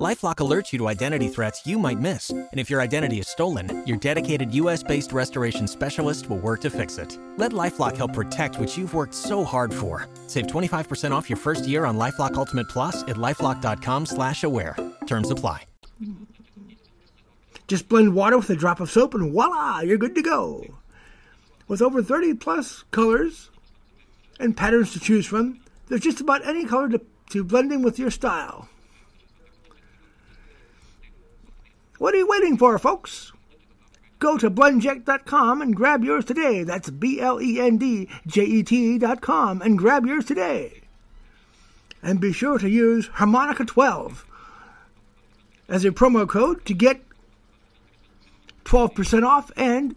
LifeLock alerts you to identity threats you might miss, and if your identity is stolen, your dedicated U.S.-based restoration specialist will work to fix it. Let LifeLock help protect what you've worked so hard for. Save 25% off your first year on LifeLock Ultimate Plus at lifeLock.com/slash-aware. Terms apply. Just blend water with a drop of soap, and voila, you're good to go. With over 30 plus colors and patterns to choose from, there's just about any color to, to blend in with your style. What are you waiting for, folks? Go to blendjet.com and grab yours today. That's B L E N D J E T.com and grab yours today. And be sure to use Harmonica12 as a promo code to get 12% off and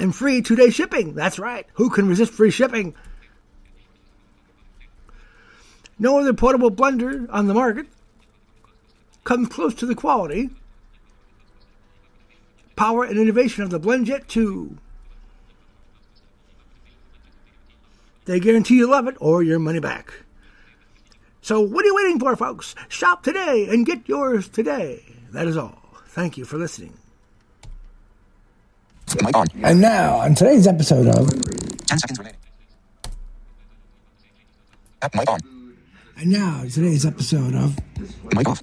and free two-day shipping. That's right. Who can resist free shipping? No other portable blender on the market comes close to the quality, power, and innovation of the BlendJet 2. They guarantee you love it or your money back. So, what are you waiting for, folks? Shop today and get yours today. That is all. Thank you for listening. Mic on. And now, on today's episode of 10 seconds remaining. App mic on. And now, today's episode of Mic off.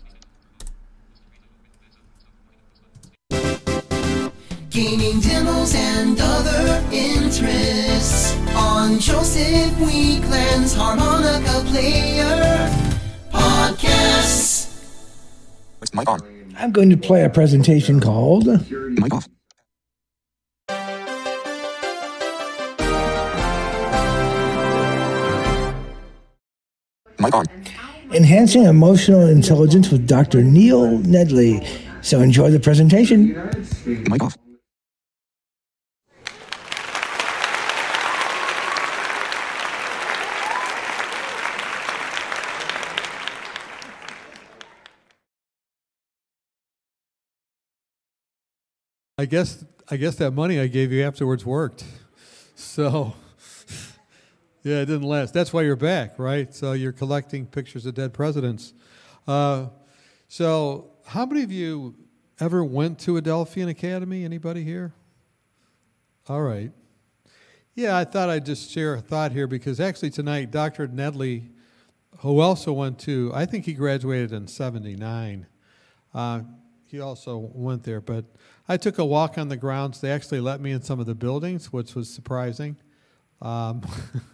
Gaming demos and other interests on Joseph Weekland's Harmonica Player Podcasts. It's mic on. I'm going to play a presentation called Mic off. Mic on. Enhancing Emotional Intelligence with Dr. Neil Nedley. So enjoy the presentation. Mic off. I guess I guess that money I gave you afterwards worked. So yeah, it didn't last. That's why you're back, right? So you're collecting pictures of dead presidents. Uh, so how many of you ever went to Adelphian Academy? Anybody here? All right. Yeah, I thought I'd just share a thought here because actually tonight, Dr. Nedley, who also went to, I think he graduated in 79. Uh, he also went there, but I took a walk on the grounds. They actually let me in some of the buildings, which was surprising. Um,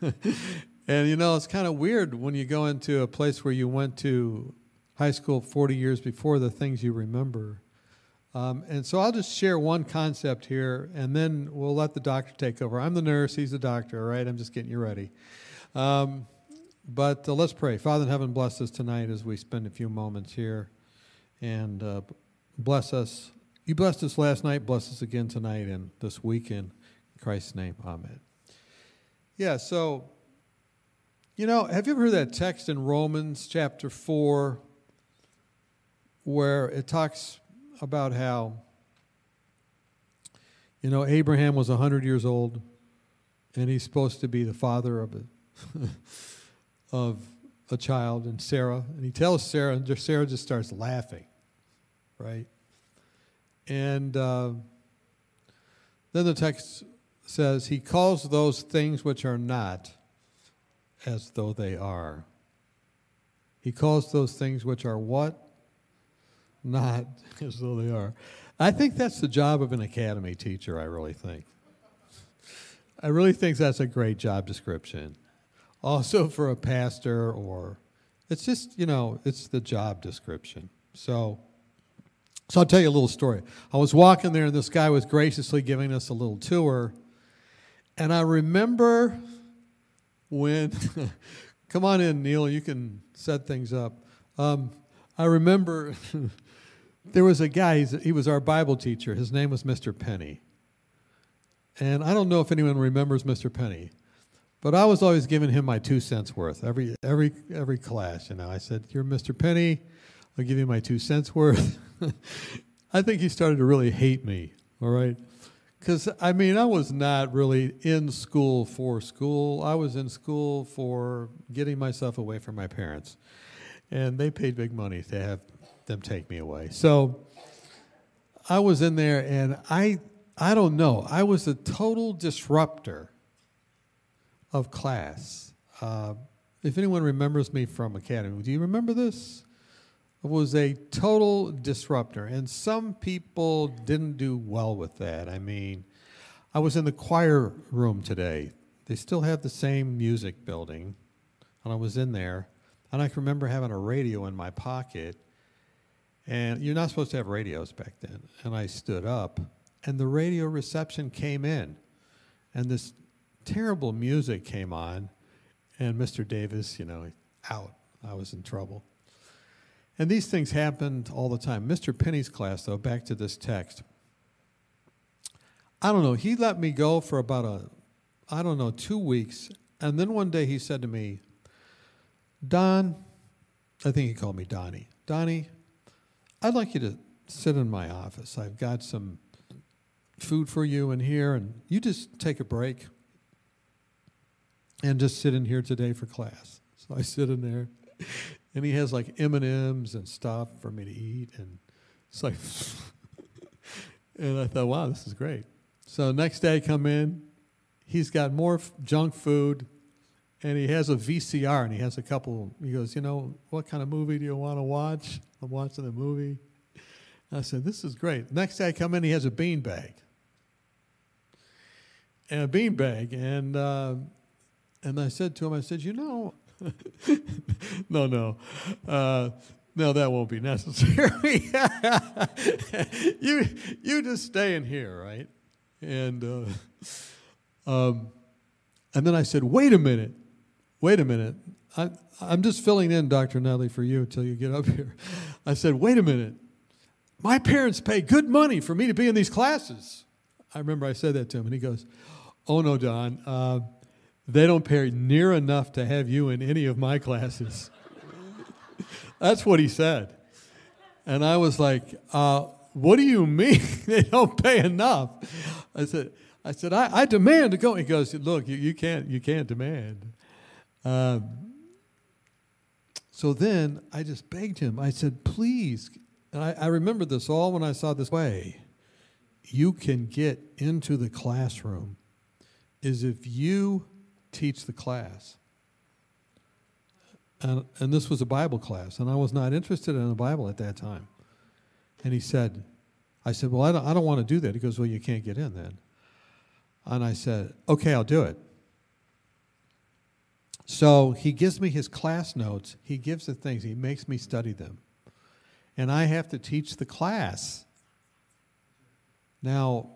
and you know, it's kind of weird when you go into a place where you went to high school 40 years before the things you remember. Um, and so I'll just share one concept here, and then we'll let the doctor take over. I'm the nurse, he's the doctor, all right? I'm just getting you ready. Um, but uh, let's pray. Father in heaven, bless us tonight as we spend a few moments here. And uh, bless us. You blessed us last night, bless us again tonight and this weekend. In Christ's name, amen. Yeah, so, you know, have you ever heard that text in Romans chapter 4 where it talks about how, you know, Abraham was 100 years old and he's supposed to be the father of a, of a child, and Sarah, and he tells Sarah, and Sarah just starts laughing, right? And uh, then the text says, He calls those things which are not as though they are. He calls those things which are what? Not as though they are. I think that's the job of an academy teacher, I really think. I really think that's a great job description. Also for a pastor, or it's just, you know, it's the job description. So, So I'll tell you a little story. I was walking there, and this guy was graciously giving us a little tour. And I remember when, come on in, Neil, you can set things up. Um, I remember there was a guy, he was our Bible teacher. His name was Mr. Penny. And I don't know if anyone remembers Mr. Penny, but I was always giving him my two cents worth every, every, every class. You know, I said, You're Mr. Penny, I'll give you my two cents worth. I think he started to really hate me, all right? Because, I mean, I was not really in school for school. I was in school for getting myself away from my parents. And they paid big money to have them take me away. So I was in there, and I, I don't know, I was a total disruptor of class. Uh, if anyone remembers me from academy, do you remember this? Was a total disruptor, and some people didn't do well with that. I mean, I was in the choir room today. They still have the same music building, and I was in there, and I can remember having a radio in my pocket, and you're not supposed to have radios back then. And I stood up, and the radio reception came in, and this terrible music came on, and Mr. Davis, you know, out. I was in trouble. And these things happened all the time. Mr. Penny's class, though, back to this text. I don't know, he let me go for about a, I don't know, two weeks. And then one day he said to me, Don, I think he called me Donnie. Donnie, I'd like you to sit in my office. I've got some food for you in here, and you just take a break and just sit in here today for class. So I sit in there and he has like M and M's and stuff for me to eat, and it's like, and I thought, wow, this is great. So next day I come in, he's got more f- junk food, and he has a VCR, and he has a couple. He goes, you know, what kind of movie do you want to watch? I'm watching a movie. I said, this is great. Next day I come in, he has a bean bag, and a bean bag, and. Uh, and I said to him, I said, you know, no, no. Uh, no, that won't be necessary. you, you just stay in here, right? And, uh, um, and then I said, wait a minute, wait a minute. I, I'm just filling in, Dr. Nedley, for you until you get up here. I said, wait a minute. My parents pay good money for me to be in these classes. I remember I said that to him, and he goes, oh, no, Don. Uh, they don't pay near enough to have you in any of my classes. That's what he said. And I was like, uh, what do you mean they don't pay enough? I said, I said, I, I demand to go. He goes, look, you, you can't, you can't demand. Um, so then I just begged him. I said, please. And I, I remember this all when I saw this way. You can get into the classroom is if you teach the class. And, and this was a Bible class, and I was not interested in the Bible at that time. And he said, I said, Well, I don't, I don't want to do that. He goes, Well, you can't get in then. And I said, Okay, I'll do it. So he gives me his class notes, he gives the things, he makes me study them. And I have to teach the class. Now,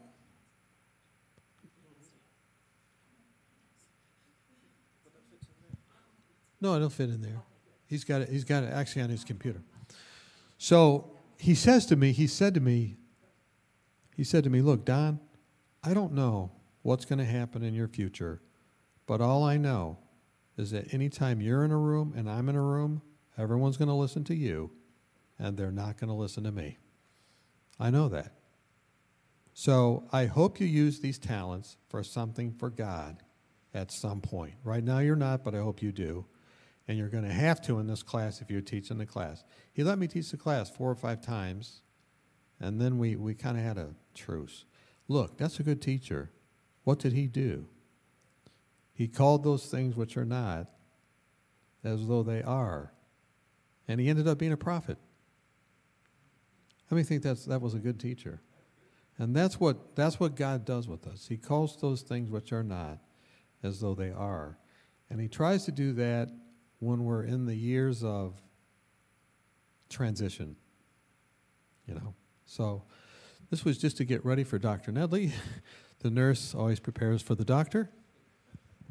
No, it'll fit in there. He's got it. He's got it actually on his computer. So he says to me, he said to me, he said to me, look, Don, I don't know what's going to happen in your future, but all I know is that anytime you're in a room and I'm in a room, everyone's going to listen to you, and they're not going to listen to me. I know that. So I hope you use these talents for something for God at some point. Right now you're not, but I hope you do and you're going to have to in this class if you're teaching the class. He let me teach the class four or five times, and then we, we kind of had a truce. Look, that's a good teacher. What did he do? He called those things which are not as though they are. And he ended up being a prophet. How many think that's, that was a good teacher? And that's what, that's what God does with us. He calls those things which are not as though they are. And he tries to do that when we're in the years of transition, you know. So this was just to get ready for Dr. Nedley. The nurse always prepares for the doctor.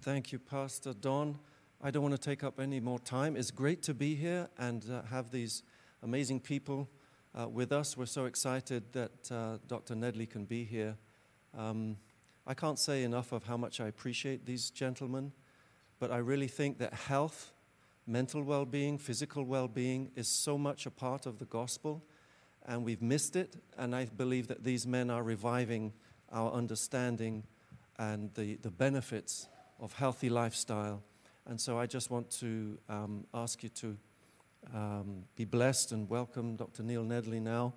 Thank you, Pastor Don. I don't want to take up any more time. It's great to be here and uh, have these amazing people uh, with us. We're so excited that uh, Dr. Nedley can be here. Um, I can't say enough of how much I appreciate these gentlemen, but I really think that health, mental well being, physical well being is so much a part of the gospel, and we've missed it. And I believe that these men are reviving our understanding and the, the benefits of healthy lifestyle. And so I just want to um, ask you to um, be blessed and welcome Dr. Neil Nedley now.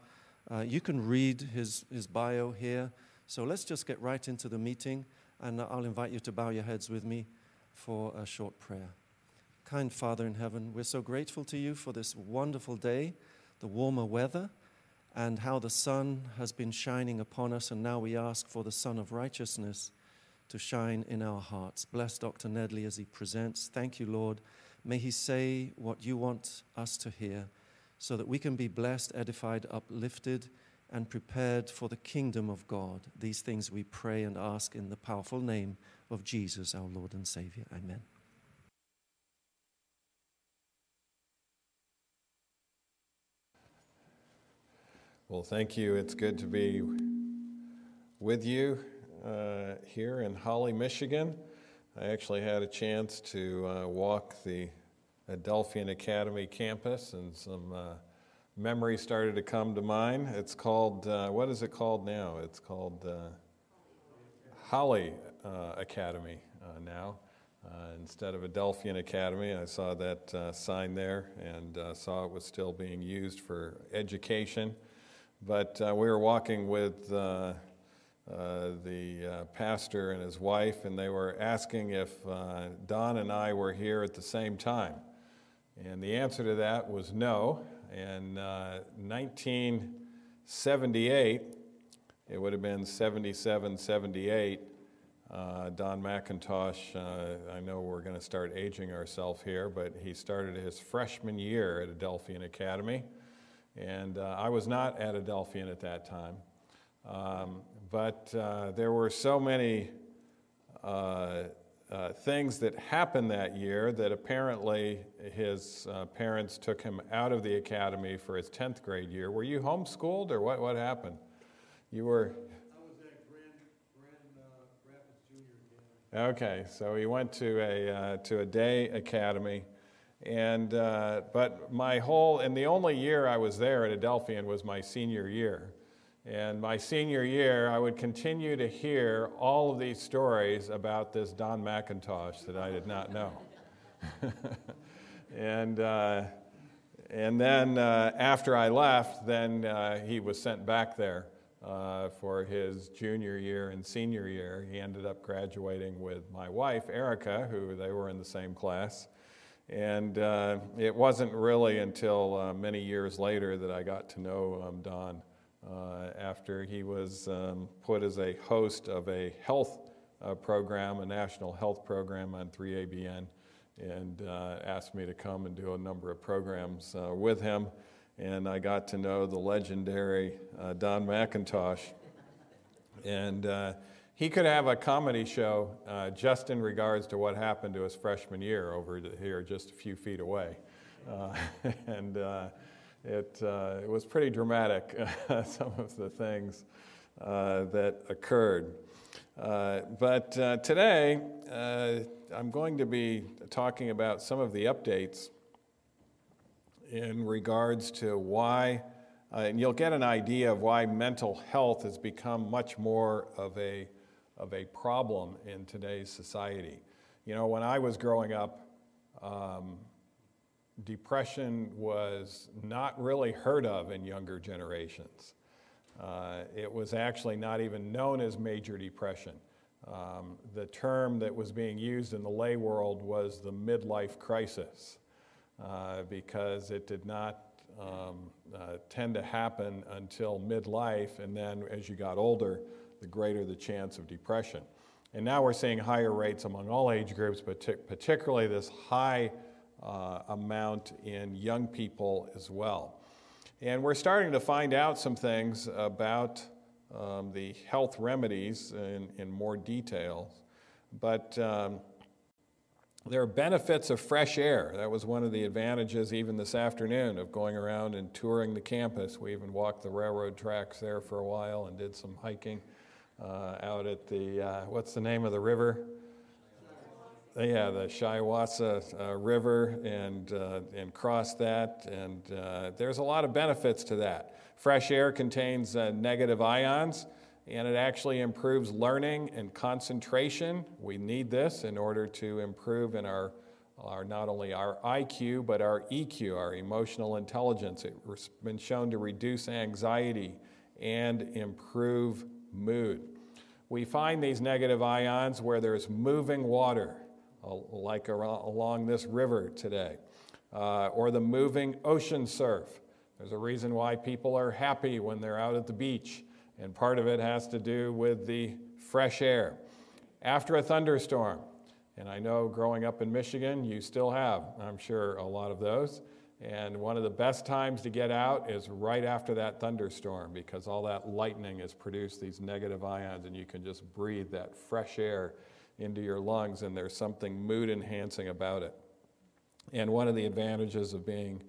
Uh, you can read his, his bio here. So let's just get right into the meeting, and I'll invite you to bow your heads with me for a short prayer. Kind Father in heaven, we're so grateful to you for this wonderful day, the warmer weather, and how the sun has been shining upon us, and now we ask for the sun of righteousness to shine in our hearts. Bless Dr. Nedley as he presents. Thank you, Lord. May he say what you want us to hear so that we can be blessed, edified, uplifted and prepared for the kingdom of God. These things we pray and ask in the powerful name of Jesus, our Lord and Savior. Amen. Well, thank you. It's good to be with you uh, here in Holly, Michigan. I actually had a chance to uh, walk the Adelphian Academy campus and some uh, memories started to come to mind. It's called, uh, what is it called now? It's called uh, Holly uh, Academy now. Instead of Adelphian Academy, I saw that sign there and saw it was still being used for education. But we were walking with the pastor and his wife, and they were asking if Don and I were here at the same time. And the answer to that was no. In uh, 1978, it would have been 77, 78, uh, Don McIntosh, uh, I know we're going to start aging ourselves here, but he started his freshman year at Adelphian Academy. And uh, I was not at Adelphian at that time. Um, but uh, there were so many uh, uh, things that happened that year that apparently his uh, parents took him out of the academy for his 10th grade year. Were you homeschooled or what, what happened? You were. I was at Grand, Grand uh, Rapids Junior Academy. Okay, so he went to a, uh, to a day academy. And, uh, but my whole, and the only year I was there at Adelphian was my senior year. And my senior year, I would continue to hear all of these stories about this Don McIntosh that I did not know. and, uh, and then uh, after I left, then uh, he was sent back there uh, for his junior year and senior year. He ended up graduating with my wife, Erica, who they were in the same class. And uh, it wasn't really until uh, many years later that I got to know um, Don uh, after he was um, put as a host of a health uh, program, a national health program on 3ABN, and uh, asked me to come and do a number of programs uh, with him. And I got to know the legendary Don McIntosh. And he could have a comedy show just in regards to what happened to his freshman year over here, just a few feet away. and it, uh, it was pretty dramatic, some of the things uh, that occurred. Uh, but uh, today, uh, I'm going to be talking about some of the updates in regards to why, uh, and you'll get an idea of why mental health has become much more of a, of a problem in today's society. You know, when I was growing up, um, depression was not really heard of in younger generations. Uh, it was actually not even known as major depression. Um, the term that was being used in the lay world was the midlife crisis uh, because it did not um, uh, tend to happen until midlife, and then as you got older, the greater the chance of depression. And now we're seeing higher rates among all age groups, but particularly this high uh, amount in young people as well. And we're starting to find out some things about um, the health remedies in, in more detail. But um, there are benefits of fresh air. That was one of the advantages, even this afternoon, of going around and touring the campus. We even walked the railroad tracks there for a while and did some hiking uh, out at the, uh, what's the name of the river? yeah, the Shiawassee uh, River and, uh, and cross that. And uh, there's a lot of benefits to that. Fresh air contains negative ions, and it actually improves learning and concentration. We need this in order to improve in our, our not only our IQ, but our EQ, our emotional intelligence. It's been shown to reduce anxiety and improve mood. We find these negative ions where there's moving water like along this river today, uh, or the moving ocean surf. There's a reason why people are happy when they're out at the beach, and part of it has to do with the fresh air. After a thunderstorm, and I know growing up in Michigan, you still have, I'm sure, a lot of those. And one of the best times to get out is right after that thunderstorm because all that lightning has produced these negative ions, and you can just breathe that fresh air into your lungs, and there's something mood enhancing about it. And one of the advantages of being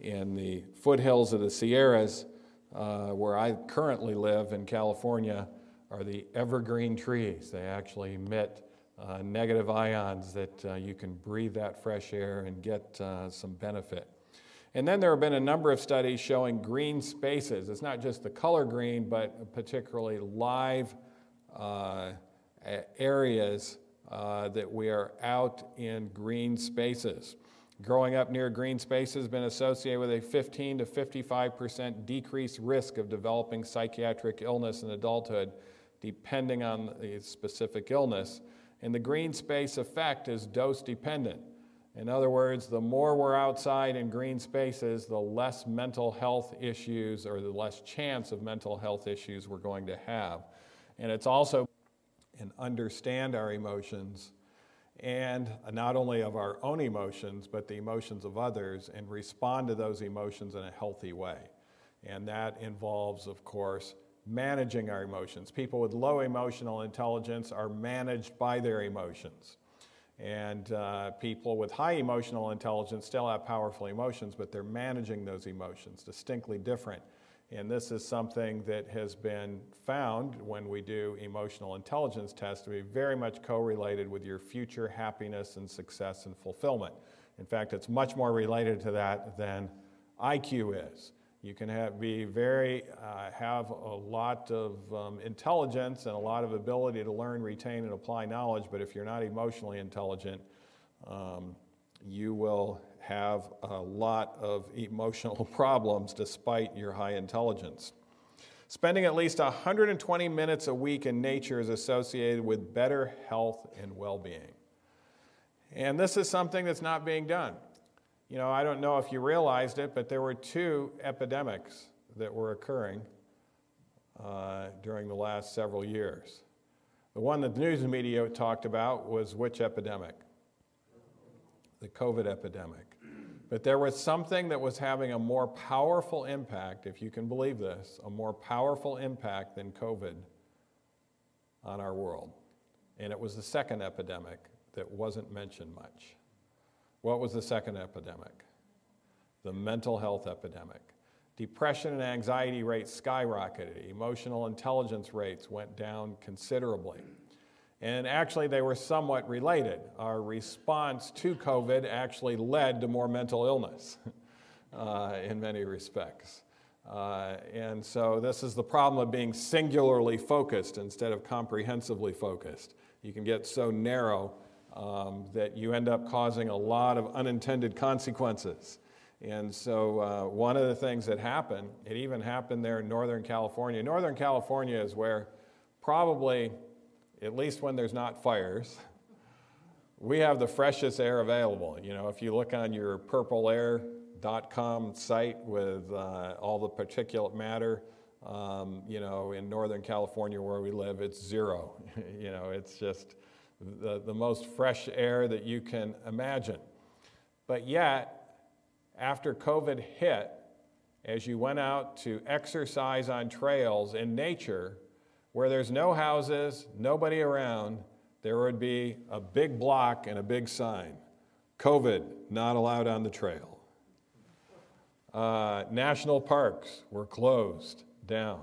in the foothills of the Sierras, uh, where I currently live in California, are the evergreen trees. They actually emit uh, negative ions that uh, you can breathe that fresh air and get uh, some benefit. And then there have been a number of studies showing green spaces. It's not just the color green, but particularly live uh, areas uh, that we are out in green spaces. Growing up near green spaces has been associated with a 15 to 55% decreased risk of developing psychiatric illness in adulthood, depending on the specific illness. And the green space effect is dose dependent. In other words, the more we're outside in green spaces, the less mental health issues or the less chance of mental health issues we're going to have. And it's also and understand our emotions and not only of our own emotions, but the emotions of others and respond to those emotions in a healthy way. And that involves, of course, managing our emotions. People with low emotional intelligence are managed by their emotions. And uh, people with high emotional intelligence still have powerful emotions, but they're managing those emotions, distinctly different and this is something that has been found when we do emotional intelligence tests to be very much correlated with your future happiness and success and fulfillment. In fact, it's much more related to that than IQ is. You can have, be very, uh, have a lot of um, intelligence and a lot of ability to learn, retain, and apply knowledge, but if you're not emotionally intelligent, um, you will have a lot of emotional problems despite your high intelligence. Spending at least 120 minutes a week in nature is associated with better health and well being. And this is something that's not being done. You know, I don't know if you realized it, but there were two epidemics that were occurring uh, during the last several years. The one that the news media talked about was which epidemic? The COVID epidemic. But there was something that was having a more powerful impact, if you can believe this, a more powerful impact than COVID on our world. And it was the second epidemic that wasn't mentioned much. What was the second epidemic? The mental health epidemic. Depression and anxiety rates skyrocketed, emotional intelligence rates went down considerably. And actually, they were somewhat related. Our response to COVID actually led to more mental illness uh, in many respects. Uh, and so, this is the problem of being singularly focused instead of comprehensively focused. You can get so narrow um, that you end up causing a lot of unintended consequences. And so, uh, one of the things that happened, it even happened there in Northern California. Northern California is where probably at least when there's not fires, we have the freshest air available. You know, if you look on your purpleair.com site with uh, all the particulate matter, um, you know, in Northern California where we live, it's zero. you know, it's just the, the most fresh air that you can imagine. But yet, after COVID hit, as you went out to exercise on trails in nature where there's no houses, nobody around, there would be a big block and a big sign COVID, not allowed on the trail. Uh, national parks were closed down.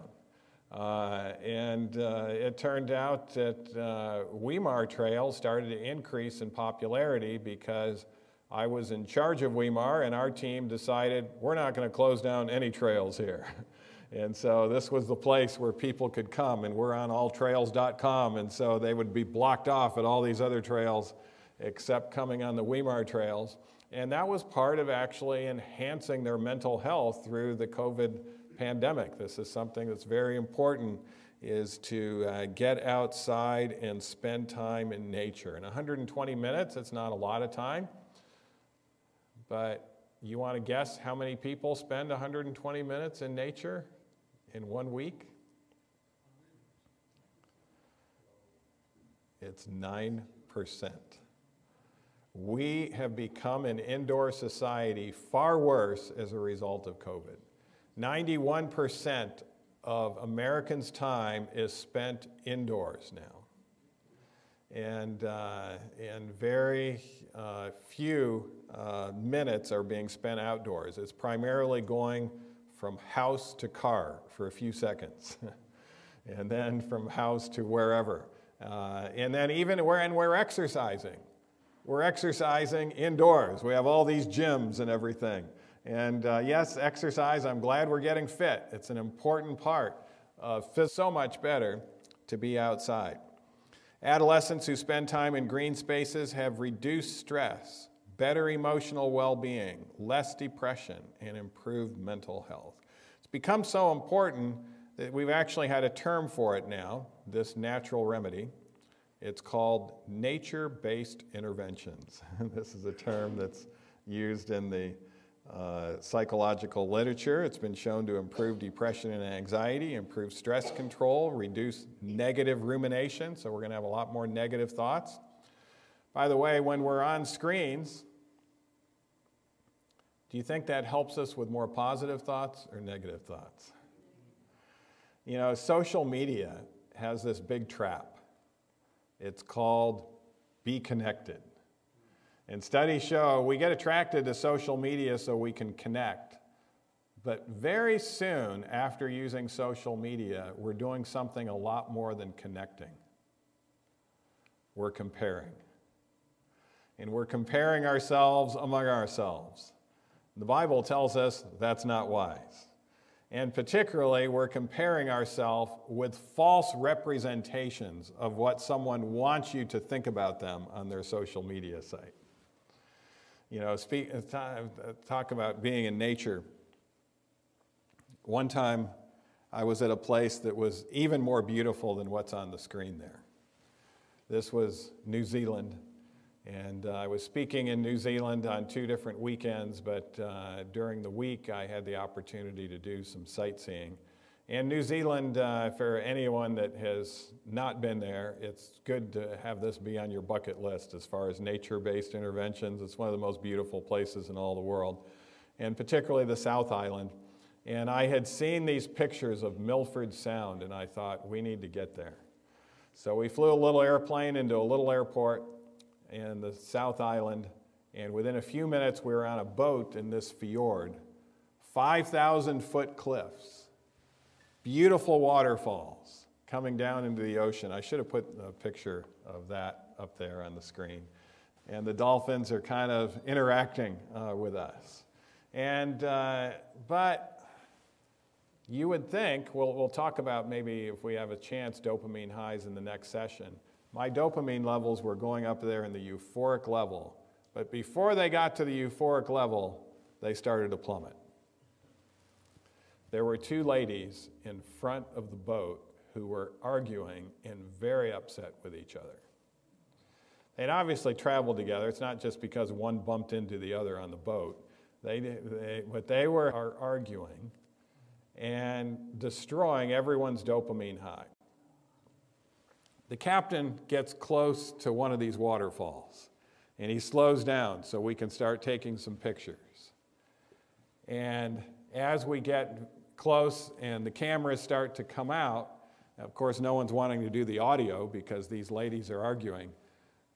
Uh, and uh, it turned out that uh, Weimar Trail started to increase in popularity because I was in charge of Weimar, and our team decided we're not going to close down any trails here. and so this was the place where people could come, and we're on alltrails.com, and so they would be blocked off at all these other trails except coming on the Weimar trails. And that was part of actually enhancing their mental health through the COVID pandemic. This is something that's very important is to uh, get outside and spend time in nature. In 120 minutes, it's not a lot of time, but you want to guess how many people spend 120 minutes in nature in one week? It's 9%. We have become an indoor society far worse as a result of COVID. 91% of Americans' time is spent indoors now. And, uh, and very uh, few uh, minutes are being spent outdoors. It's primarily going from house to car for a few seconds, and then from house to wherever. Uh, and then even where, and we're exercising. We're exercising indoors. We have all these gyms and everything. And uh, yes, exercise, I'm glad we're getting fit. It's an important part of fit so much better to be outside. Adolescents who spend time in green spaces have reduced stress, better emotional well being, less depression, and improved mental health. It's become so important that we've actually had a term for it now, this natural remedy. It's called nature based interventions. this is a term that's used in the uh, psychological literature. It's been shown to improve depression and anxiety, improve stress control, reduce negative rumination, so we're going to have a lot more negative thoughts. By the way, when we're on screens, do you think that helps us with more positive thoughts or negative thoughts? You know, social media has this big trap. It's called be connected. And studies show we get attracted to social media so we can connect. But very soon after using social media, we're doing something a lot more than connecting. We're comparing. And we're comparing ourselves among ourselves. The Bible tells us that's not wise. And particularly, we're comparing ourselves with false representations of what someone wants you to think about them on their social media site. You know, speak, uh, talk about being in nature. One time, I was at a place that was even more beautiful than what's on the screen there. This was New Zealand, and uh, I was speaking in New Zealand on two different weekends, but uh, during the week I had the opportunity to do some sightseeing. And New Zealand, uh, for anyone that has not been there, it's good to have this be on your bucket list as far as nature based interventions. It's one of the most beautiful places in all the world, and particularly the South Island. And I had seen these pictures of Milford Sound, and I thought, we need to get there. So we flew a little airplane into a little airport in the South Island, and within a few minutes, we were on a boat in this fjord, 5,000 foot cliffs beautiful waterfalls coming down into the ocean. I should have put a picture of that up there on the screen. And the dolphins are kind of interacting uh, with us. And, uh, but you would think, we'll, we'll talk about maybe if we have a chance, dopamine highs in the next session. My dopamine levels were going up there in the euphoric level. But before they got to the euphoric level, they started to plummet there were two ladies in front of the boat who were arguing and very upset with each other. They'd obviously traveled together. It's not just because one bumped into the other on the boat. They, they, but they were arguing and destroying everyone's dopamine high. The captain gets close to one of these waterfalls and he slows down so we can start taking some pictures. And as we get close and the cameras start to come out, of course, no one's wanting to do the audio because these ladies are arguing.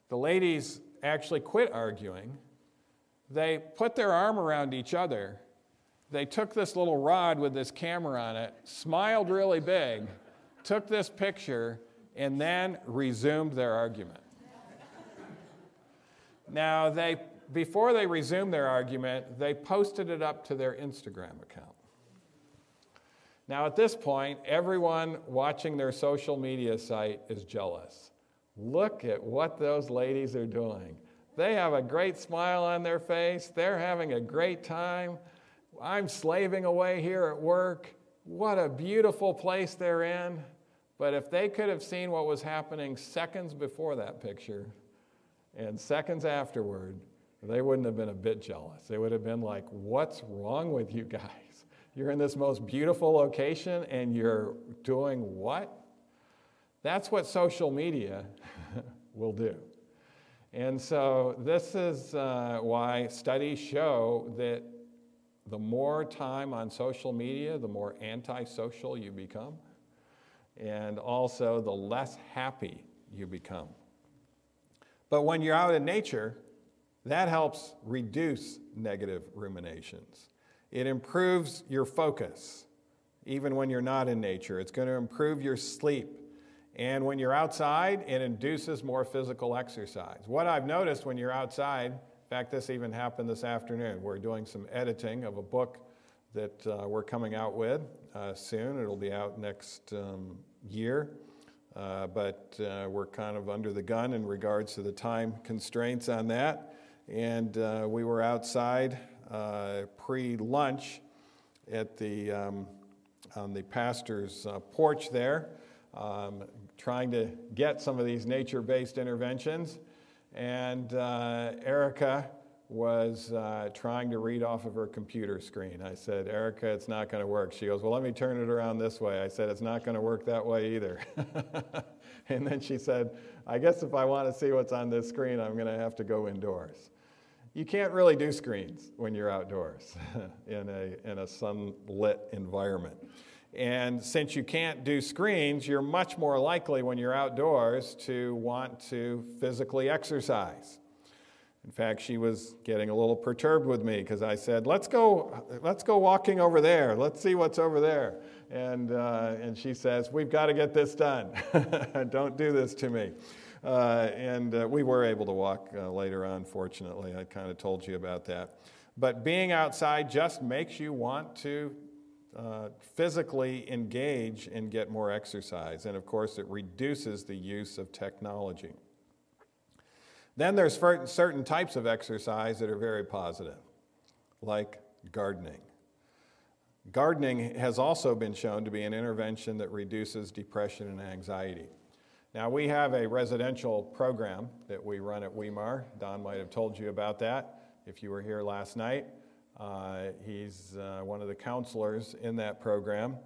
The ladies actually quit arguing. They put their arm around each other. They took this little rod with this camera on it, smiled really big, took this picture, and then resumed their argument. now, they, before they resumed their argument, they posted it up to their Instagram account. Now, at this point, everyone watching their social media site is jealous. Look at what those ladies are doing. They have a great smile on their face, they're having a great time. I'm slaving away here at work. What a beautiful place they're in. But if they could have seen what was happening seconds before that picture and seconds afterward, they wouldn't have been a bit jealous. They would have been like, What's wrong with you guys? You're in this most beautiful location and you're doing what? That's what social media will do. And so, this is uh, why studies show that the more time on social media, the more antisocial you become, and also the less happy you become. But when you're out in nature, that helps reduce negative ruminations. It improves your focus, even when you're not in nature. It's going to improve your sleep. And when you're outside, it induces more physical exercise. What I've noticed when you're outside, in fact, this even happened this afternoon. We're doing some editing of a book that uh, we're coming out with uh, soon. It'll be out next um, year. Uh, but uh, we're kind of under the gun in regards to the time constraints on that. And uh, we were outside uh, pre lunch at the, um, on the pastor's uh, porch there, um, trying to get some of these nature based interventions. And uh, Erica was uh, trying to read off of her computer screen. I said, Erica, it's not going to work. She goes, Well, let me turn it around this way. I said, It's not going to work that way either. and then she said, I guess if I want to see what's on this screen, I'm going to have to go indoors you can't really do screens when you're outdoors in a, in a sunlit environment. And since you can't do screens, you're much more likely when you're outdoors to want to physically exercise. In fact, she was getting a little perturbed with me because I said, "Let's go, let's go walking over there. Let's see what's over there." And uh, and she says, "We've got to get this done. Don't do this to me." Uh, and uh, we were able to walk uh, later on, fortunately. I kind of told you about that. But being outside just makes you want to uh, physically engage and get more exercise. And of course, it reduces the use of technology. Then there's certain types of exercise that are very positive, like gardening. Gardening has also been shown to be an intervention that reduces depression and anxiety. Now, we have a residential program that we run at Weimar. Don might have told you about that if you were here last night. Uh, he's uh, one of the counselors in that program.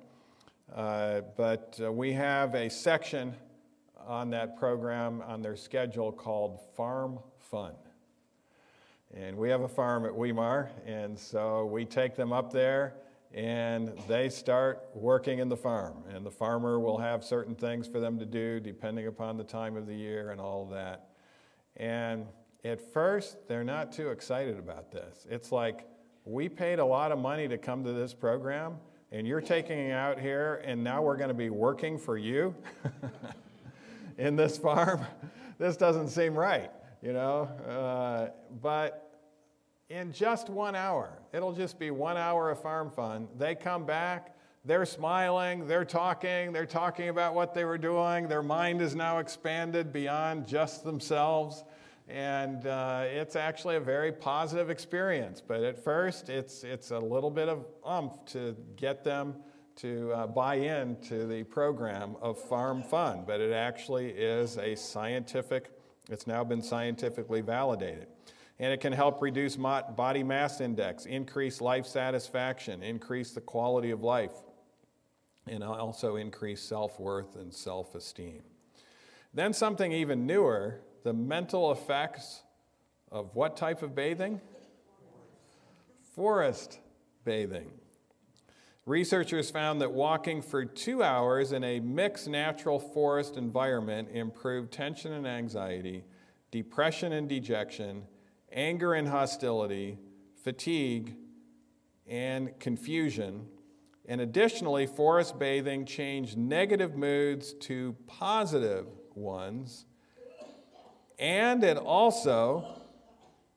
Uh, but uh, we have a section on that program on their schedule called Farm Fun. And we have a farm at Weimar, and so we take them up there and they start working in the farm. And the farmer will have certain things for them to do depending upon the time of the year and all that. And at first, they're not too excited about this. It's like, we paid a lot of money to come to this program, and you're taking out here, and now we're going to be working for you in this farm. this doesn't seem right, you know? Uh, but in just one hour. It'll just be one hour of farm fun. They come back, they're smiling, they're talking, they're talking about what they were doing. Their mind is now expanded beyond just themselves. And uh, it's actually a very positive experience. But at first, it's, it's a little bit of umph to get them to uh, buy into the program of farm fun. But it actually is a scientific, it's now been scientifically validated and it can help reduce body mass index, increase life satisfaction, increase the quality of life, and also increase self worth and self esteem. Then, something even newer the mental effects of what type of bathing? Forest bathing. researchers found that walking for two hours in a mixed natural forest environment improved tension and anxiety, depression and dejection, anger and hostility, fatigue, and confusion. And additionally, forest bathing changed negative moods to positive ones. And it also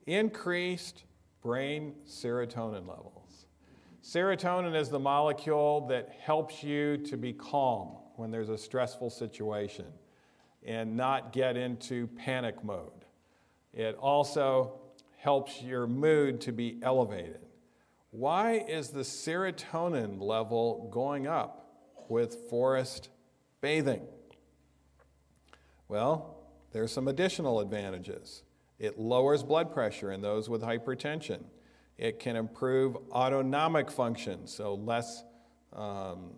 increased brain serotonin levels. Serotonin is the molecule that helps you to be calm when there's a stressful situation and not get into panic mode. It also helps your mood to be elevated. Why is the serotonin level going up with forest bathing? Well, there's some additional advantages. It lowers blood pressure in those with hypertension. It can improve autonomic function, so less um,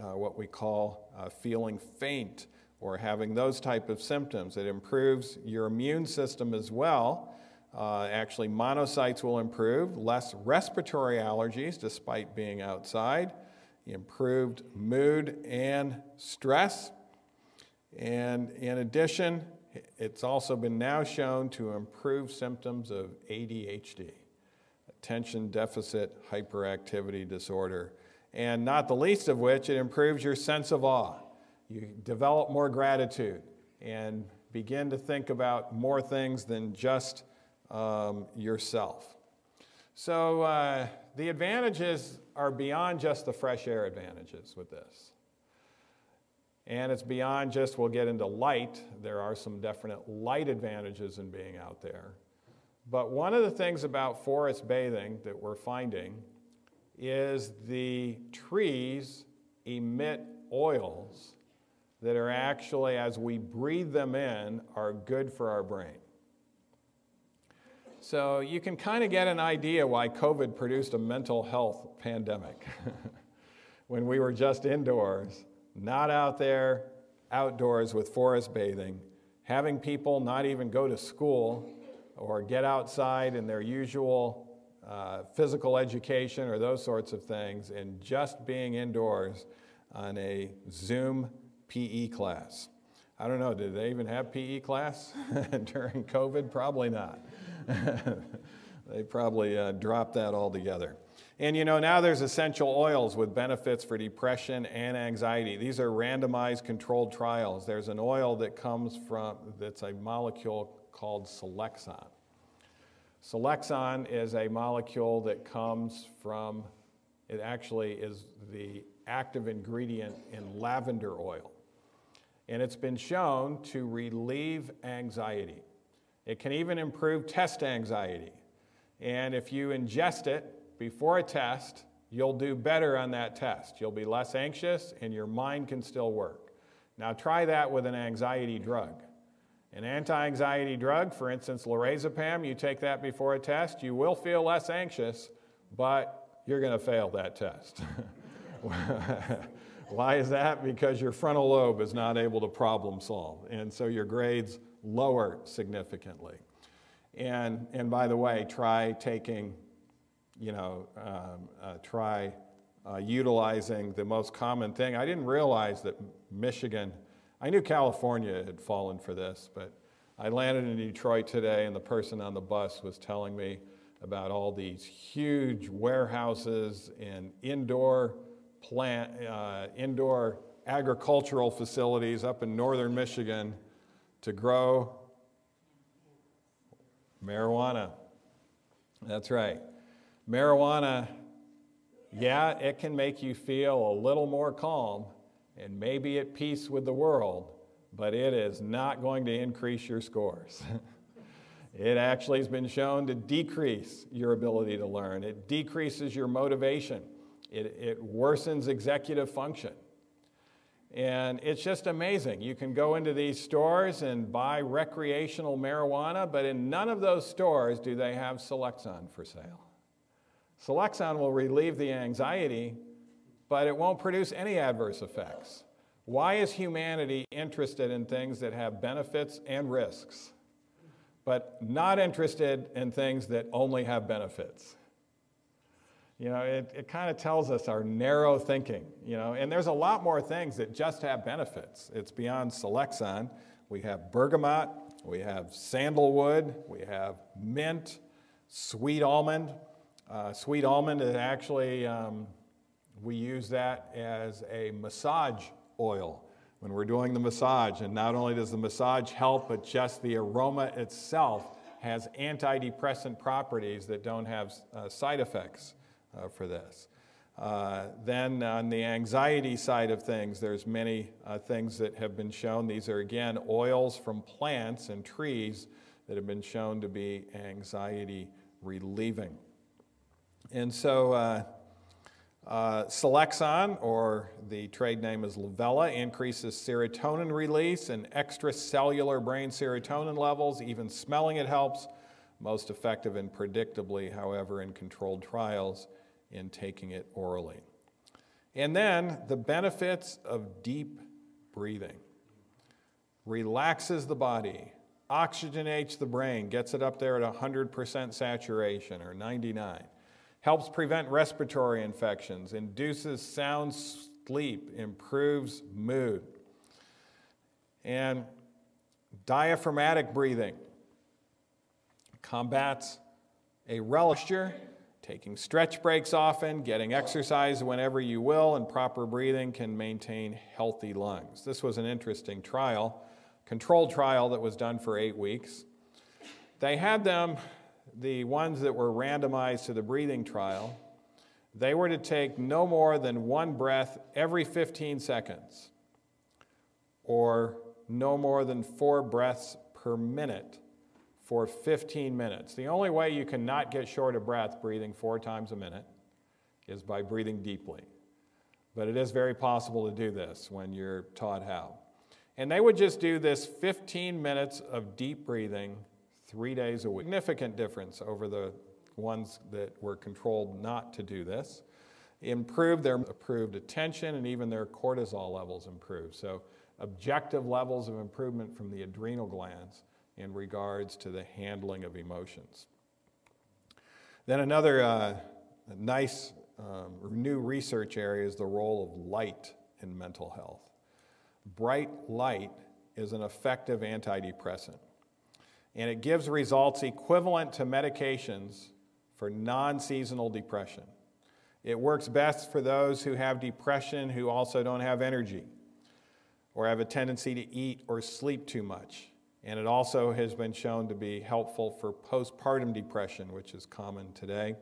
uh, what we call uh, feeling faint or having those type of symptoms. It improves your immune system as well. Uh, actually, monocytes will improve, less respiratory allergies despite being outside, improved mood and stress. And in addition, it's also been now shown to improve symptoms of ADHD, attention deficit hyperactivity disorder, and not the least of which, it improves your sense of awe. You develop more gratitude and begin to think about more things than just um, yourself. So, uh, the advantages are beyond just the fresh air advantages with this. And it's beyond just, we'll get into light. There are some definite light advantages in being out there. But one of the things about forest bathing that we're finding is the trees emit oils that are actually, as we breathe them in, are good for our brain. So you can kind of get an idea why COVID produced a mental health pandemic. when we were just indoors, not out there, outdoors with forest bathing, having people not even go to school or get outside in their usual uh, physical education or those sorts of things, and just being indoors on a Zoom PE class. I don't know, did they even have PE class during COVID? Probably not. they probably uh, dropped that altogether. And you know, now there's essential oils with benefits for depression and anxiety. These are randomized controlled trials. There's an oil that comes from, that's a molecule called Silexan. Silexan is a molecule that comes from, it actually is the active ingredient in lavender oil. And it's been shown to relieve anxiety. It can even improve test anxiety. And if you ingest it before a test, you'll do better on that test. You'll be less anxious and your mind can still work. Now, try that with an anxiety drug. An anti anxiety drug, for instance, lorazepam, you take that before a test, you will feel less anxious, but you're going to fail that test. Why is that? Because your frontal lobe is not able to problem solve. And so your grades lower significantly. And, and by the way, try taking, you know, um, uh, try uh, utilizing the most common thing. I didn't realize that Michigan, I knew California had fallen for this, but I landed in Detroit today and the person on the bus was telling me about all these huge warehouses and indoor plant, uh, indoor agricultural facilities up in northern Michigan to grow marijuana. That's right. Marijuana, yeah, it can make you feel a little more calm and maybe at peace with the world, but it is not going to increase your scores. it actually has been shown to decrease your ability to learn, it decreases your motivation, it, it worsens executive function. And it's just amazing. You can go into these stores and buy recreational marijuana, but in none of those stores do they have Silexan for sale. Silexan will relieve the anxiety, but it won't produce any adverse effects. Why is humanity interested in things that have benefits and risks, but not interested in things that only have benefits? You know, it, it kind of tells us our narrow thinking, you know, and there's a lot more things that just have benefits. It's beyond Silexan. We have bergamot, we have sandalwood, we have mint, sweet almond. Uh, sweet almond is actually, um, we use that as a massage oil when we're doing the massage. And not only does the massage help, but just the aroma itself has antidepressant properties that don't have uh, side effects for this. Uh, then on the anxiety side of things, there's many uh, things that have been shown. These are again oils from plants and trees that have been shown to be anxiety relieving. And so uh, uh, Silexan, or the trade name is Livella, increases serotonin release and extracellular brain serotonin levels. Even smelling it helps. Most effective and predictably, however, in controlled trials in taking it orally. And then the benefits of deep breathing relaxes the body, oxygenates the brain, gets it up there at 100% saturation or 99, helps prevent respiratory infections, induces sound sleep, improves mood. And diaphragmatic breathing combats a relisture Taking stretch breaks often, getting exercise whenever you will, and proper breathing can maintain healthy lungs. This was an interesting trial, controlled trial that was done for eight weeks. They had them, the ones that were randomized to the breathing trial, they were to take no more than one breath every 15 seconds, or no more than four breaths per minute for 15 minutes. The only way you can not get short of breath breathing four times a minute is by breathing deeply. But it is very possible to do this when you're taught how. And they would just do this 15 minutes of deep breathing three days a week. Significant difference over the ones that were controlled not to do this. Improved their improved attention and even their cortisol levels improved. So objective levels of improvement from the adrenal glands in regards to the handling of emotions. Then another uh, nice um, new research area is the role of light in mental health. Bright light is an effective antidepressant, and it gives results equivalent to medications for non seasonal depression. It works best for those who have depression who also don't have energy or have a tendency to eat or sleep too much and it also has been shown to be helpful for postpartum depression, which is common today.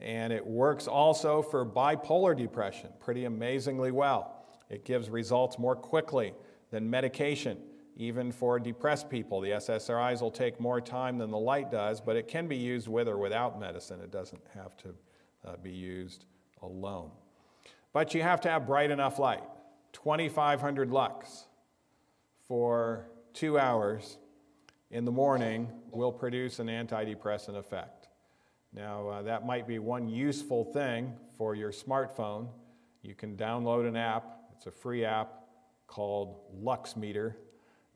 And it works also for bipolar depression pretty amazingly well. It gives results more quickly than medication, even for depressed people. The SSRIs will take more time than the light does, but it can be used with or without medicine. It doesn't have to uh, be used alone. But you have to have bright enough light 2,500 lux for two hours in the morning will produce an antidepressant effect. Now, uh, that might be one useful thing for your smartphone. You can download an app, it's a free app called LuxMeter,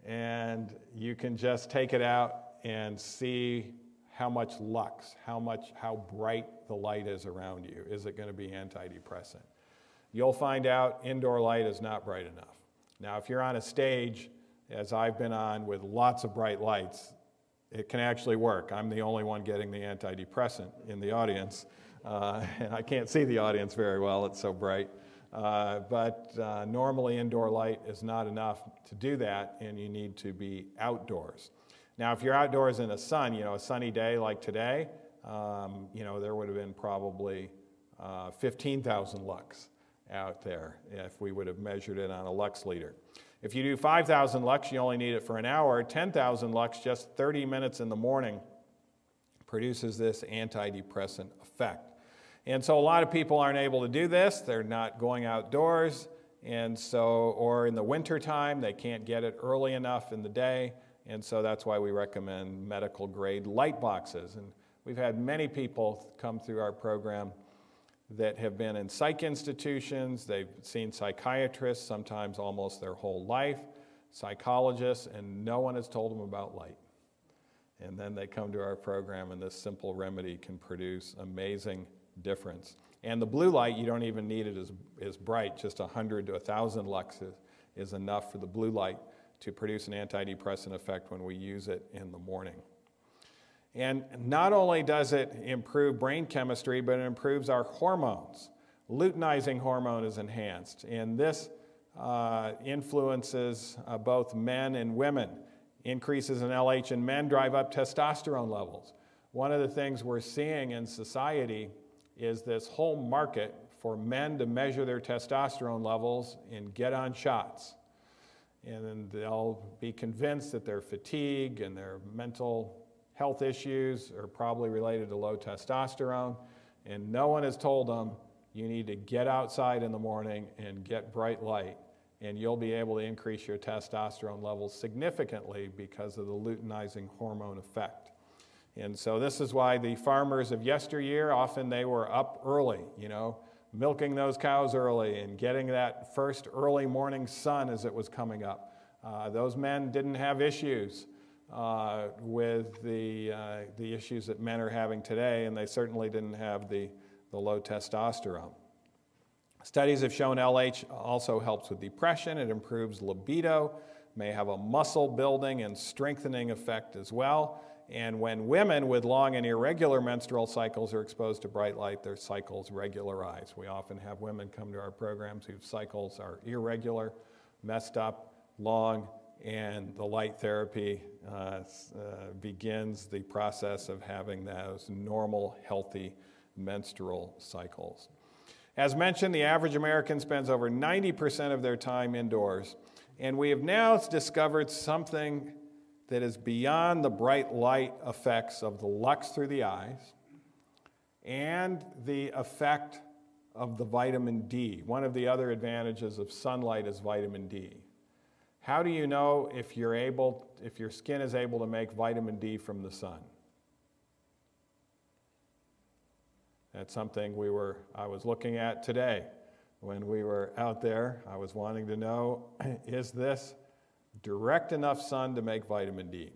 and you can just take it out and see how much lux, how much how bright the light is around you. Is it going to be antidepressant? You'll find out indoor light is not bright enough. Now, if you're on a stage as I've been on with lots of bright lights, it can actually work. I'm the only one getting the antidepressant in the audience, uh, and I can't see the audience very well, it's so bright. Uh, but uh, normally, indoor light is not enough to do that, and you need to be outdoors. Now, if you're outdoors in the sun, you know, a sunny day like today, um, you know, there would have been probably uh, 15,000 lux out there if we would have measured it on a lux meter. If you do 5,000 lux, you only need it for an hour. 10,000 lux, just 30 minutes in the morning, produces this antidepressant effect. And so a lot of people aren't able to do this. They're not going outdoors. And so, or in the wintertime, they can't get it early enough in the day. And so that's why we recommend medical grade light boxes. And we've had many people come through our program that have been in psych institutions, they've seen psychiatrists sometimes almost their whole life, psychologists, and no one has told them about light. And then they come to our program, and this simple remedy can produce amazing difference. And the blue light, you don't even need it as, as bright, just 100 to 1,000 lux is, is enough for the blue light to produce an antidepressant effect when we use it in the morning. And not only does it improve brain chemistry, but it improves our hormones. Luteinizing hormone is enhanced, and this uh, influences uh, both men and women. Increases in LH in men drive up testosterone levels. One of the things we're seeing in society is this whole market for men to measure their testosterone levels and get on shots. And then they'll be convinced that their fatigue and their mental health issues are probably related to low testosterone. And no one has told them you need to get outside in the morning and get bright light, and you'll be able to increase your testosterone levels significantly because of the luteinizing hormone effect. And so this is why the farmers of yesteryear often they were up early, you know, milking those cows early and getting that first early morning sun as it was coming up. Uh, those men didn't have issues uh, with the, uh, the issues that men are having today, and they certainly didn't have the, the low testosterone. Studies have shown LH also helps with depression, it improves libido, may have a muscle building and strengthening effect as well. And when women with long and irregular menstrual cycles are exposed to bright light, their cycles regularize. We often have women come to our programs whose cycles are irregular, messed up, long, and the light therapy uh, uh, begins the process of having those normal, healthy menstrual cycles. As mentioned, the average American spends over 90% of their time indoors, and we have now discovered something that is beyond the bright light effects of the lux through the eyes and the effect of the vitamin D. One of the other advantages of sunlight is vitamin D. How do you know if you're able if your skin is able to make vitamin D from the sun? That's something we were I was looking at today when we were out there. I was wanting to know is this direct enough sun to make vitamin D?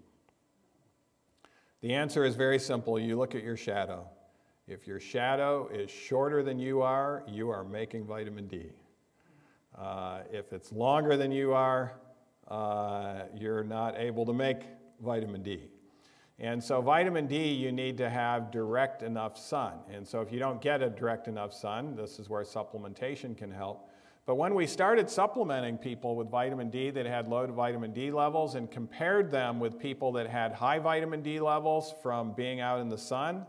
The answer is very simple. You look at your shadow. If your shadow is shorter than you are, you are making vitamin D. Uh, if it's longer than you are, uh, you're not able to make vitamin D. And so, vitamin D, you need to have direct enough sun. And so, if you don't get a direct enough sun, this is where supplementation can help. But when we started supplementing people with vitamin D that had low vitamin D levels and compared them with people that had high vitamin D levels from being out in the sun,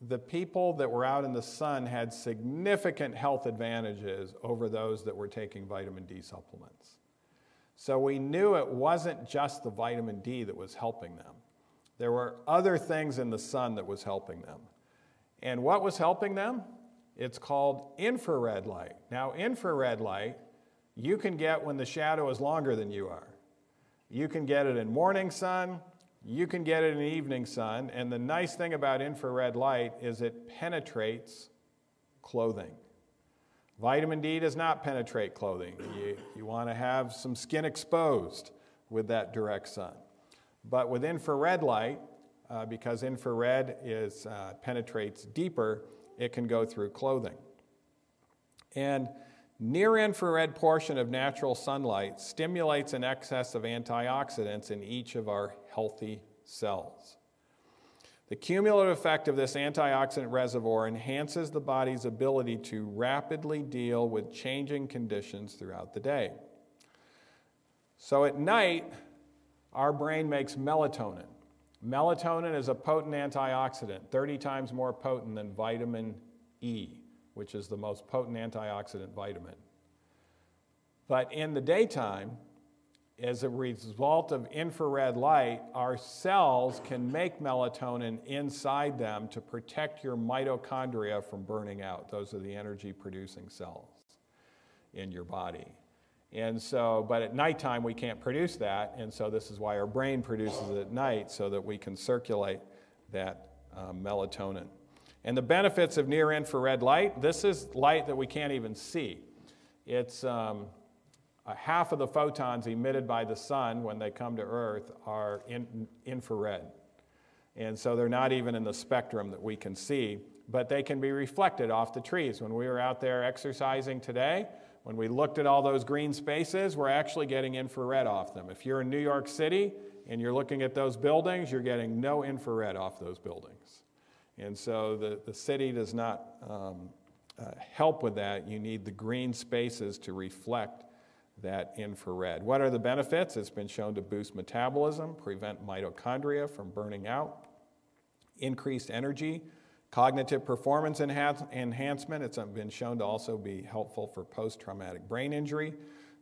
the people that were out in the sun had significant health advantages over those that were taking vitamin D supplements. So we knew it wasn't just the vitamin D that was helping them. There were other things in the sun that was helping them. And what was helping them? It's called infrared light. Now, infrared light you can get when the shadow is longer than you are. You can get it in morning sun, you can get it in evening sun, and the nice thing about infrared light is it penetrates clothing. Vitamin D does not penetrate clothing. You, you want to have some skin exposed with that direct sun. But with infrared light, uh, because infrared is, uh, penetrates deeper, it can go through clothing. And near infrared portion of natural sunlight stimulates an excess of antioxidants in each of our healthy cells. The cumulative effect of this antioxidant reservoir enhances the body's ability to rapidly deal with changing conditions throughout the day. So at night, our brain makes melatonin. Melatonin is a potent antioxidant, 30 times more potent than vitamin E, which is the most potent antioxidant vitamin. But in the daytime, as a result of infrared light, our cells can make melatonin inside them to protect your mitochondria from burning out. Those are the energy producing cells in your body. And so, but at nighttime we can't produce that, and so this is why our brain produces it at night so that we can circulate that um, melatonin. And the benefits of near infrared light this is light that we can't even see. It's um, half of the photons emitted by the sun when they come to Earth are in, infrared. And so they're not even in the spectrum that we can see. but they can be reflected off the trees. When we were out there exercising today, when we looked at all those green spaces, we're actually getting infrared off them. If you're in New York City and you're looking at those buildings, you're getting no infrared off those buildings. And so the, the city does not um, uh, help with that. You need the green spaces to reflect that infrared. What are the benefits? It's been shown to boost metabolism, prevent mitochondria from burning out, increased energy, Cognitive performance enhancement, it's uh, been shown to also be helpful for post traumatic brain injury,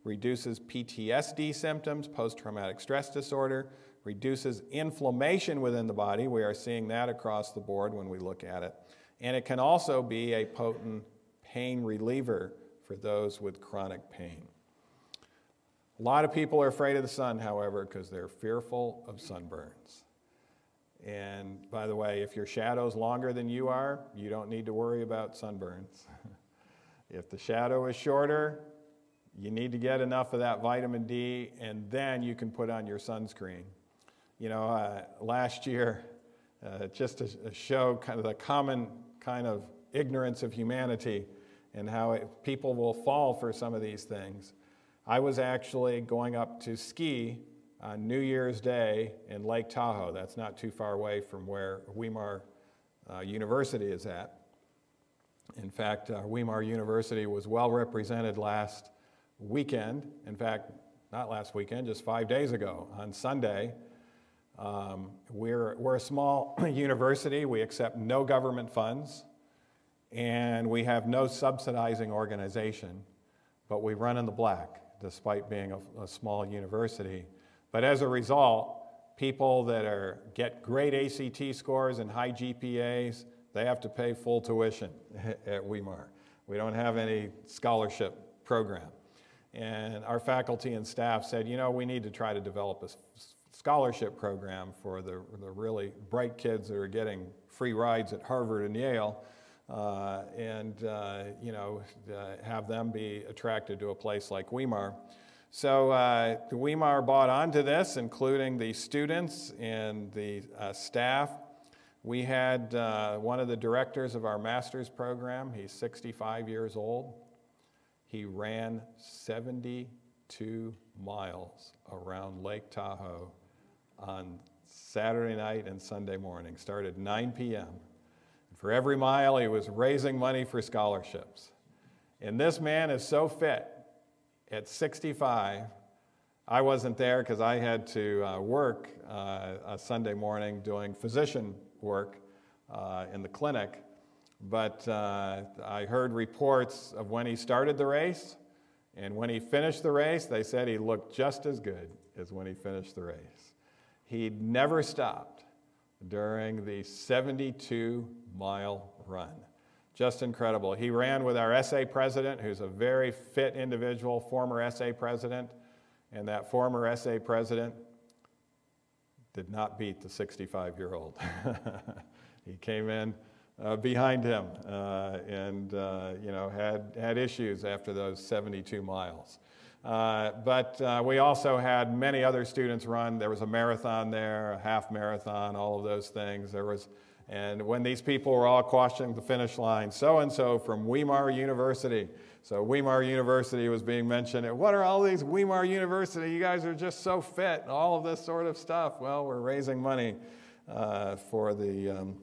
reduces PTSD symptoms, post traumatic stress disorder, reduces inflammation within the body. We are seeing that across the board when we look at it. And it can also be a potent pain reliever for those with chronic pain. A lot of people are afraid of the sun, however, because they're fearful of sunburns. And by the way, if your shadow's longer than you are, you don't need to worry about sunburns. if the shadow is shorter, you need to get enough of that vitamin D, and then you can put on your sunscreen. You know, uh, last year, uh, just to show kind of the common kind of ignorance of humanity and how it, people will fall for some of these things. I was actually going up to ski on New Year's Day in Lake Tahoe. That's not too far away from where Weimar uh, University is at. In fact, uh, Weimar University was well represented last weekend. In fact, not last weekend, just five days ago on Sunday. Um, we're, we're a small university. We accept no government funds, and we have no subsidizing organization, but we run in the black despite being a, a small university. But as a result, people that are, get great ACT scores and high GPAs, they have to pay full tuition at Weimar. We don't have any scholarship program. And our faculty and staff said, you know, we need to try to develop a scholarship program for the, the really bright kids that are getting free rides at Harvard and Yale. Uh, and uh, you know, uh, have them be attracted to a place like Weimar. So uh, Weimar bought onto this, including the students and the staff. We had one of the directors of our master's program, he's 65 years old. He ran 72 miles around Lake Tahoe on Saturday night and Sunday morning, started 9 p.m. For every mile, he was raising money for scholarships. And this man is so fit at 65, I wasn't there because I had to uh, work uh, a Sunday morning doing physician work uh, in the clinic. But uh, I heard reports of when he started the race, and when he finished the race, they said he looked just as good as when he finished the race. He never stopped during the 72 mile run. Just incredible. He ran with our SA president, who's a very fit individual, former SA president, and that former SA president did not beat the 65 year old. he came in uh, behind him uh, and uh, you know, had, had issues after those 72 miles. Uh, but uh, we also had many other students run. There was a marathon there, a half marathon, all of those things. There was and when these people were all crossing the finish line, so and so from Weimar University. So Weimar University was being mentioned. What are all these Weimar University? You guys are just so fit, all of this sort of stuff. Well, we're raising money uh, for the um,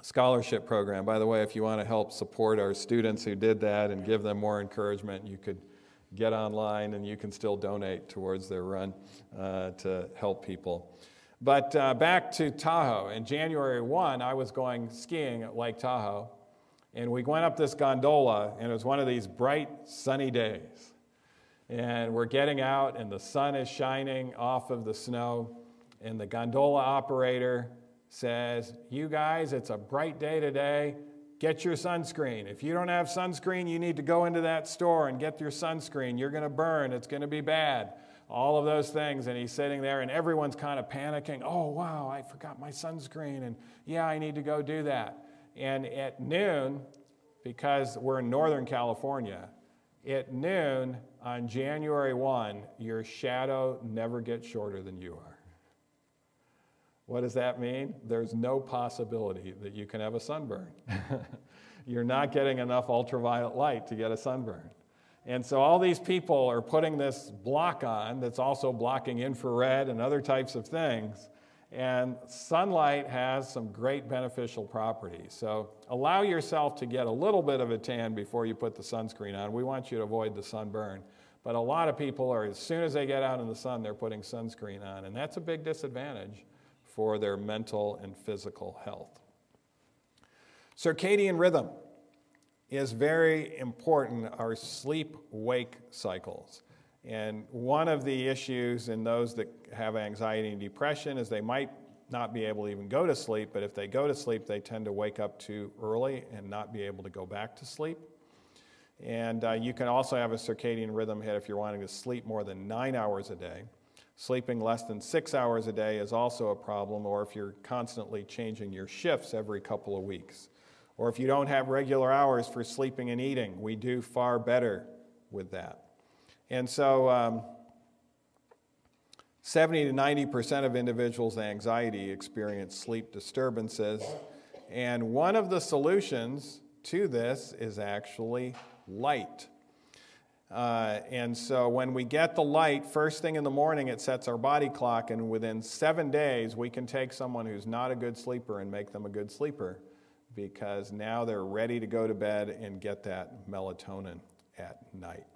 scholarship program. By the way, if you want to help support our students who did that and give them more encouragement, you could get online and you can still donate towards their run uh, to help people. But uh, back to Tahoe. In January 1, I was going skiing at Lake Tahoe, and we went up this gondola, and it was one of these bright, sunny days. And we're getting out, and the sun is shining off of the snow, and the gondola operator says, You guys, it's a bright day today. Get your sunscreen. If you don't have sunscreen, you need to go into that store and get your sunscreen. You're going to burn, it's going to be bad all of those things. And he's sitting there, and everyone's kind of panicking. Oh, wow, I forgot my sunscreen. And yeah, I need to go do that. And at noon, because we're in Northern California, at noon on January 1, your shadow never gets shorter than you are. What does that mean? There's no possibility that you can have a sunburn. You're not getting enough ultraviolet light to get a sunburn. And so all these people are putting this block on that's also blocking infrared and other types of things. And sunlight has some great beneficial properties. So allow yourself to get a little bit of a tan before you put the sunscreen on. We want you to avoid the sunburn. But a lot of people are, as soon as they get out in the sun, they're putting sunscreen on. And that's a big disadvantage for their mental and physical health. Circadian rhythm is very important, our sleep wake cycles. And one of the issues in those that have anxiety and depression is they might not be able to even go to sleep, but if they go to sleep, they tend to wake up too early and not be able to go back to sleep. And uh, you can also have a circadian rhythm hit if you're wanting to sleep more than nine hours a day. Sleeping less than six hours a day is also a problem, or if you're constantly changing your shifts every couple of weeks. Or if you don't have regular hours for sleeping and eating, we do far better with that. And so, um, 70 to 90% of individuals anxiety experience sleep disturbances. And one of the solutions to this is actually light. Uh, and so when we get the light, first thing in the morning, it sets our body clock, and within seven days, we can take someone who's not a good sleeper and make them a good sleeper because now they're ready to go to bed and get that melatonin at night.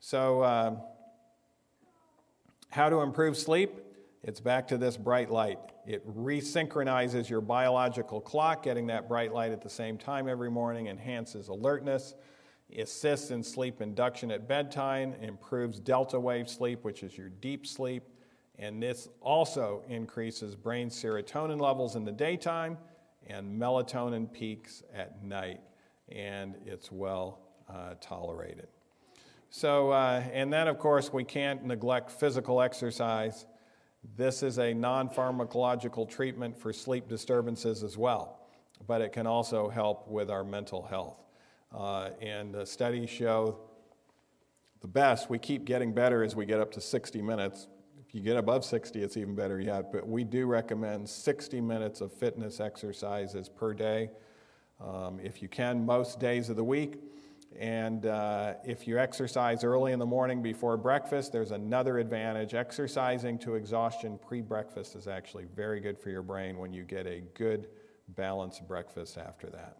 So, uh, how to improve sleep? It's back to this bright light. It resynchronizes your biological clock, getting that bright light at the same time every morning enhances alertness, assists in sleep induction at bedtime, improves delta wave sleep, which is your deep sleep, and this also increases brain serotonin levels in the daytime and melatonin peaks at night, and it's well uh, tolerated. So, uh, and then of course, we can't neglect physical exercise. This is a non pharmacological treatment for sleep disturbances as well, but it can also help with our mental health. Uh, and studies show the best, we keep getting better as we get up to 60 minutes. If you get above 60, it's even better yet. But we do recommend 60 minutes of fitness exercises per day. Um, if you can, most days of the week. And uh, if you exercise early in the morning before breakfast, there's another advantage. Exercising to exhaustion pre breakfast is actually very good for your brain when you get a good, balanced breakfast after that.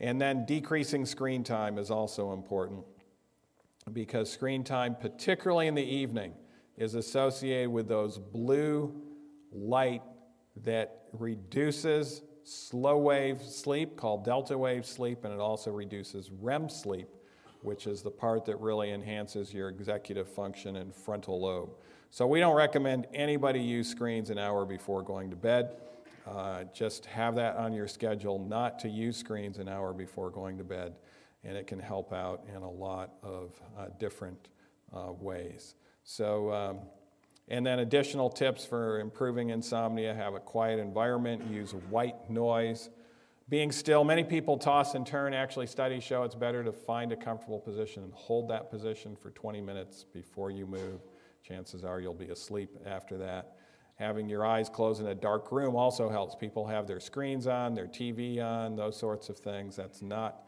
And then decreasing screen time is also important because screen time, particularly in the evening, is associated with those blue light that reduces slow wave sleep called delta wave sleep, and it also reduces REM sleep, which is the part that really enhances your executive function and frontal lobe. So we don't recommend anybody use screens an hour before going to bed. Uh, just have that on your schedule not to use screens an hour before going to bed, and it can help out in a lot of uh, different uh, ways. So, um, and then additional tips for improving insomnia have a quiet environment, use white noise. Being still, many people toss and turn. Actually, studies show it's better to find a comfortable position and hold that position for 20 minutes before you move. Chances are you'll be asleep after that. Having your eyes closed in a dark room also helps. People have their screens on, their TV on, those sorts of things. That's not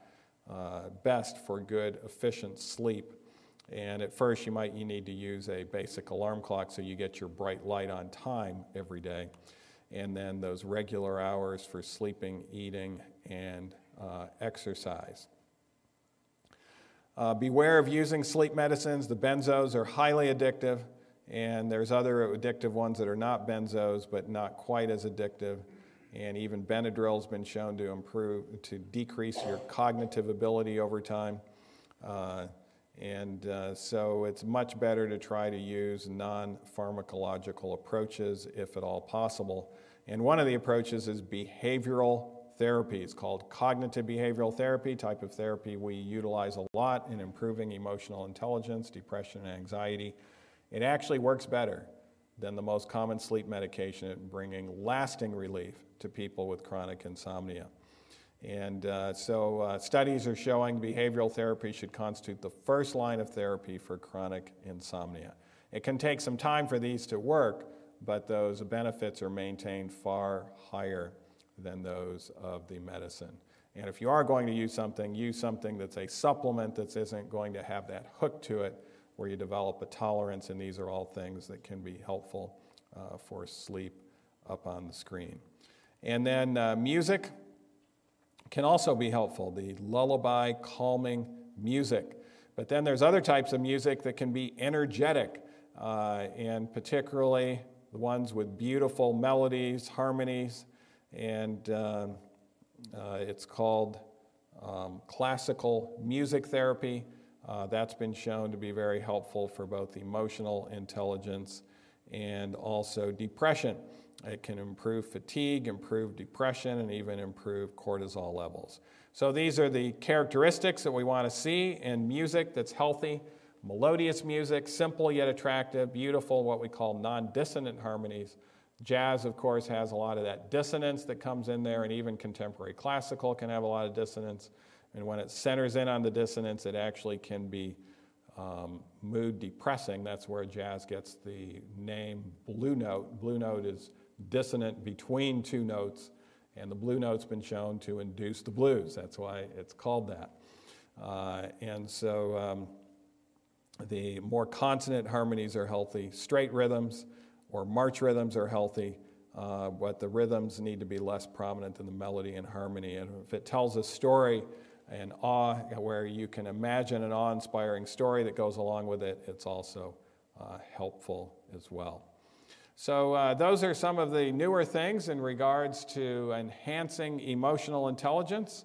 uh, best for good, efficient sleep. And at first, you might you need to use a basic alarm clock so you get your bright light on time every day. And then those regular hours for sleeping, eating, and uh, exercise. Uh, beware of using sleep medicines. The benzos are highly addictive, and there's other addictive ones that are not benzos but not quite as addictive. And even Benadryl has been shown to improve, to decrease your cognitive ability over time. Uh, and uh, so it's much better to try to use non pharmacological approaches if at all possible. And one of the approaches is behavioral therapy. It's called cognitive behavioral therapy, type of therapy we utilize a lot in improving emotional intelligence, depression, and anxiety. It actually works better than the most common sleep medication at bringing lasting relief to people with chronic insomnia. And uh, so uh, studies are showing behavioral therapy should constitute the first line of therapy for chronic insomnia. It can take some time for these to work, but those benefits are maintained far higher than those of the medicine. And if you are going to use something, use something that's a supplement that isn't going to have that hook to it where you develop a tolerance, and these are all things that can be helpful uh, for sleep up on the screen. And then uh, music can also be helpful, the lullaby calming music. But then there's other types of music that can be energetic, uh, and particularly the ones with beautiful melodies, harmonies, and um, uh, it's called um, classical music therapy. Uh, that's been shown to be very helpful for both emotional intelligence and also depression. It can improve fatigue, improve depression, and even improve cortisol levels. So, these are the characteristics that we want to see in music that's healthy melodious music, simple yet attractive, beautiful, what we call non dissonant harmonies. Jazz, of course, has a lot of that dissonance that comes in there, and even contemporary classical can have a lot of dissonance. And when it centers in on the dissonance, it actually can be um, mood depressing. That's where jazz gets the name blue note. Blue note is dissonant between two notes, and the blue note's been shown to induce the blues. That's why it's called that. Uh, and so um, the more consonant harmonies are healthy, straight rhythms or march rhythms are healthy, uh, but the rhythms need to be less prominent than the melody and harmony. And if it tells a story, and awe, where you can imagine an awe inspiring story that goes along with it, it's also uh, helpful as well. So, uh, those are some of the newer things in regards to enhancing emotional intelligence.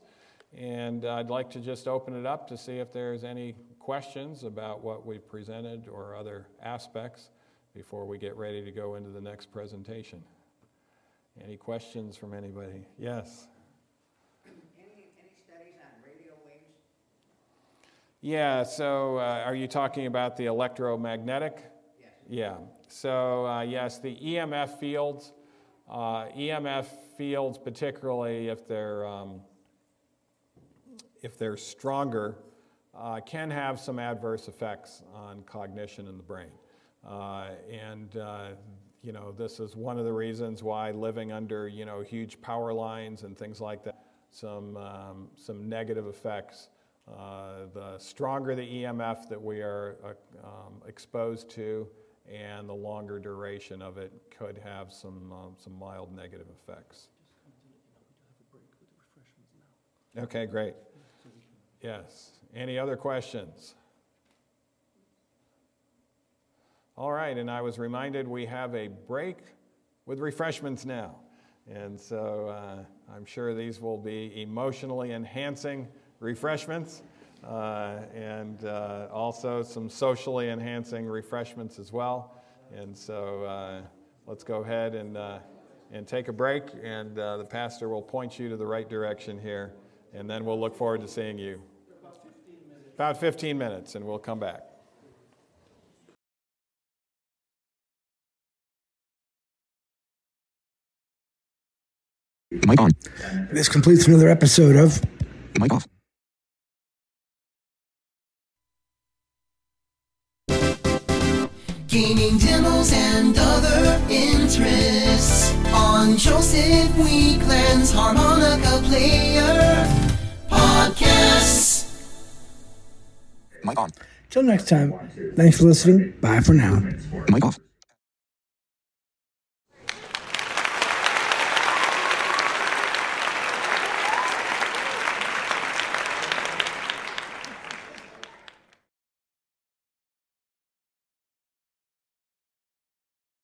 And I'd like to just open it up to see if there's any questions about what we've presented or other aspects before we get ready to go into the next presentation. Any questions from anybody? Yes. Yeah, so uh, are you talking about the electromagnetic? Yes. Yeah. So, uh, yes, the EMF fields, uh, EMF fields, particularly if they're, um, if they're stronger, uh, can have some adverse effects on cognition in the brain. Uh, and, uh, you know, this is one of the reasons why living under, you know, huge power lines and things like that, some, um, some negative effects the stronger the EMF that we are uh, um, exposed to and the longer duration of it could have some, um, some mild negative effects. Okay, great. Yes. Any other questions? All right, and I was reminded we have a break with refreshments now. And so uh, I'm sure these will be emotionally enhancing refreshments, uh, and uh, also some socially enhancing refreshments as well. And so uh, let's go ahead and, uh, and take a break, and uh, the pastor will point you to the right direction here, and then we'll look forward to seeing you. About 15 minutes, About 15 minutes and we'll come back. Mic on. This completes another episode of Mic off. Gaining demos and other interests on Joseph Weekland's Harmonica Player podcasts. Mic on. Till next time, thanks for listening. Bye for now. Mic off.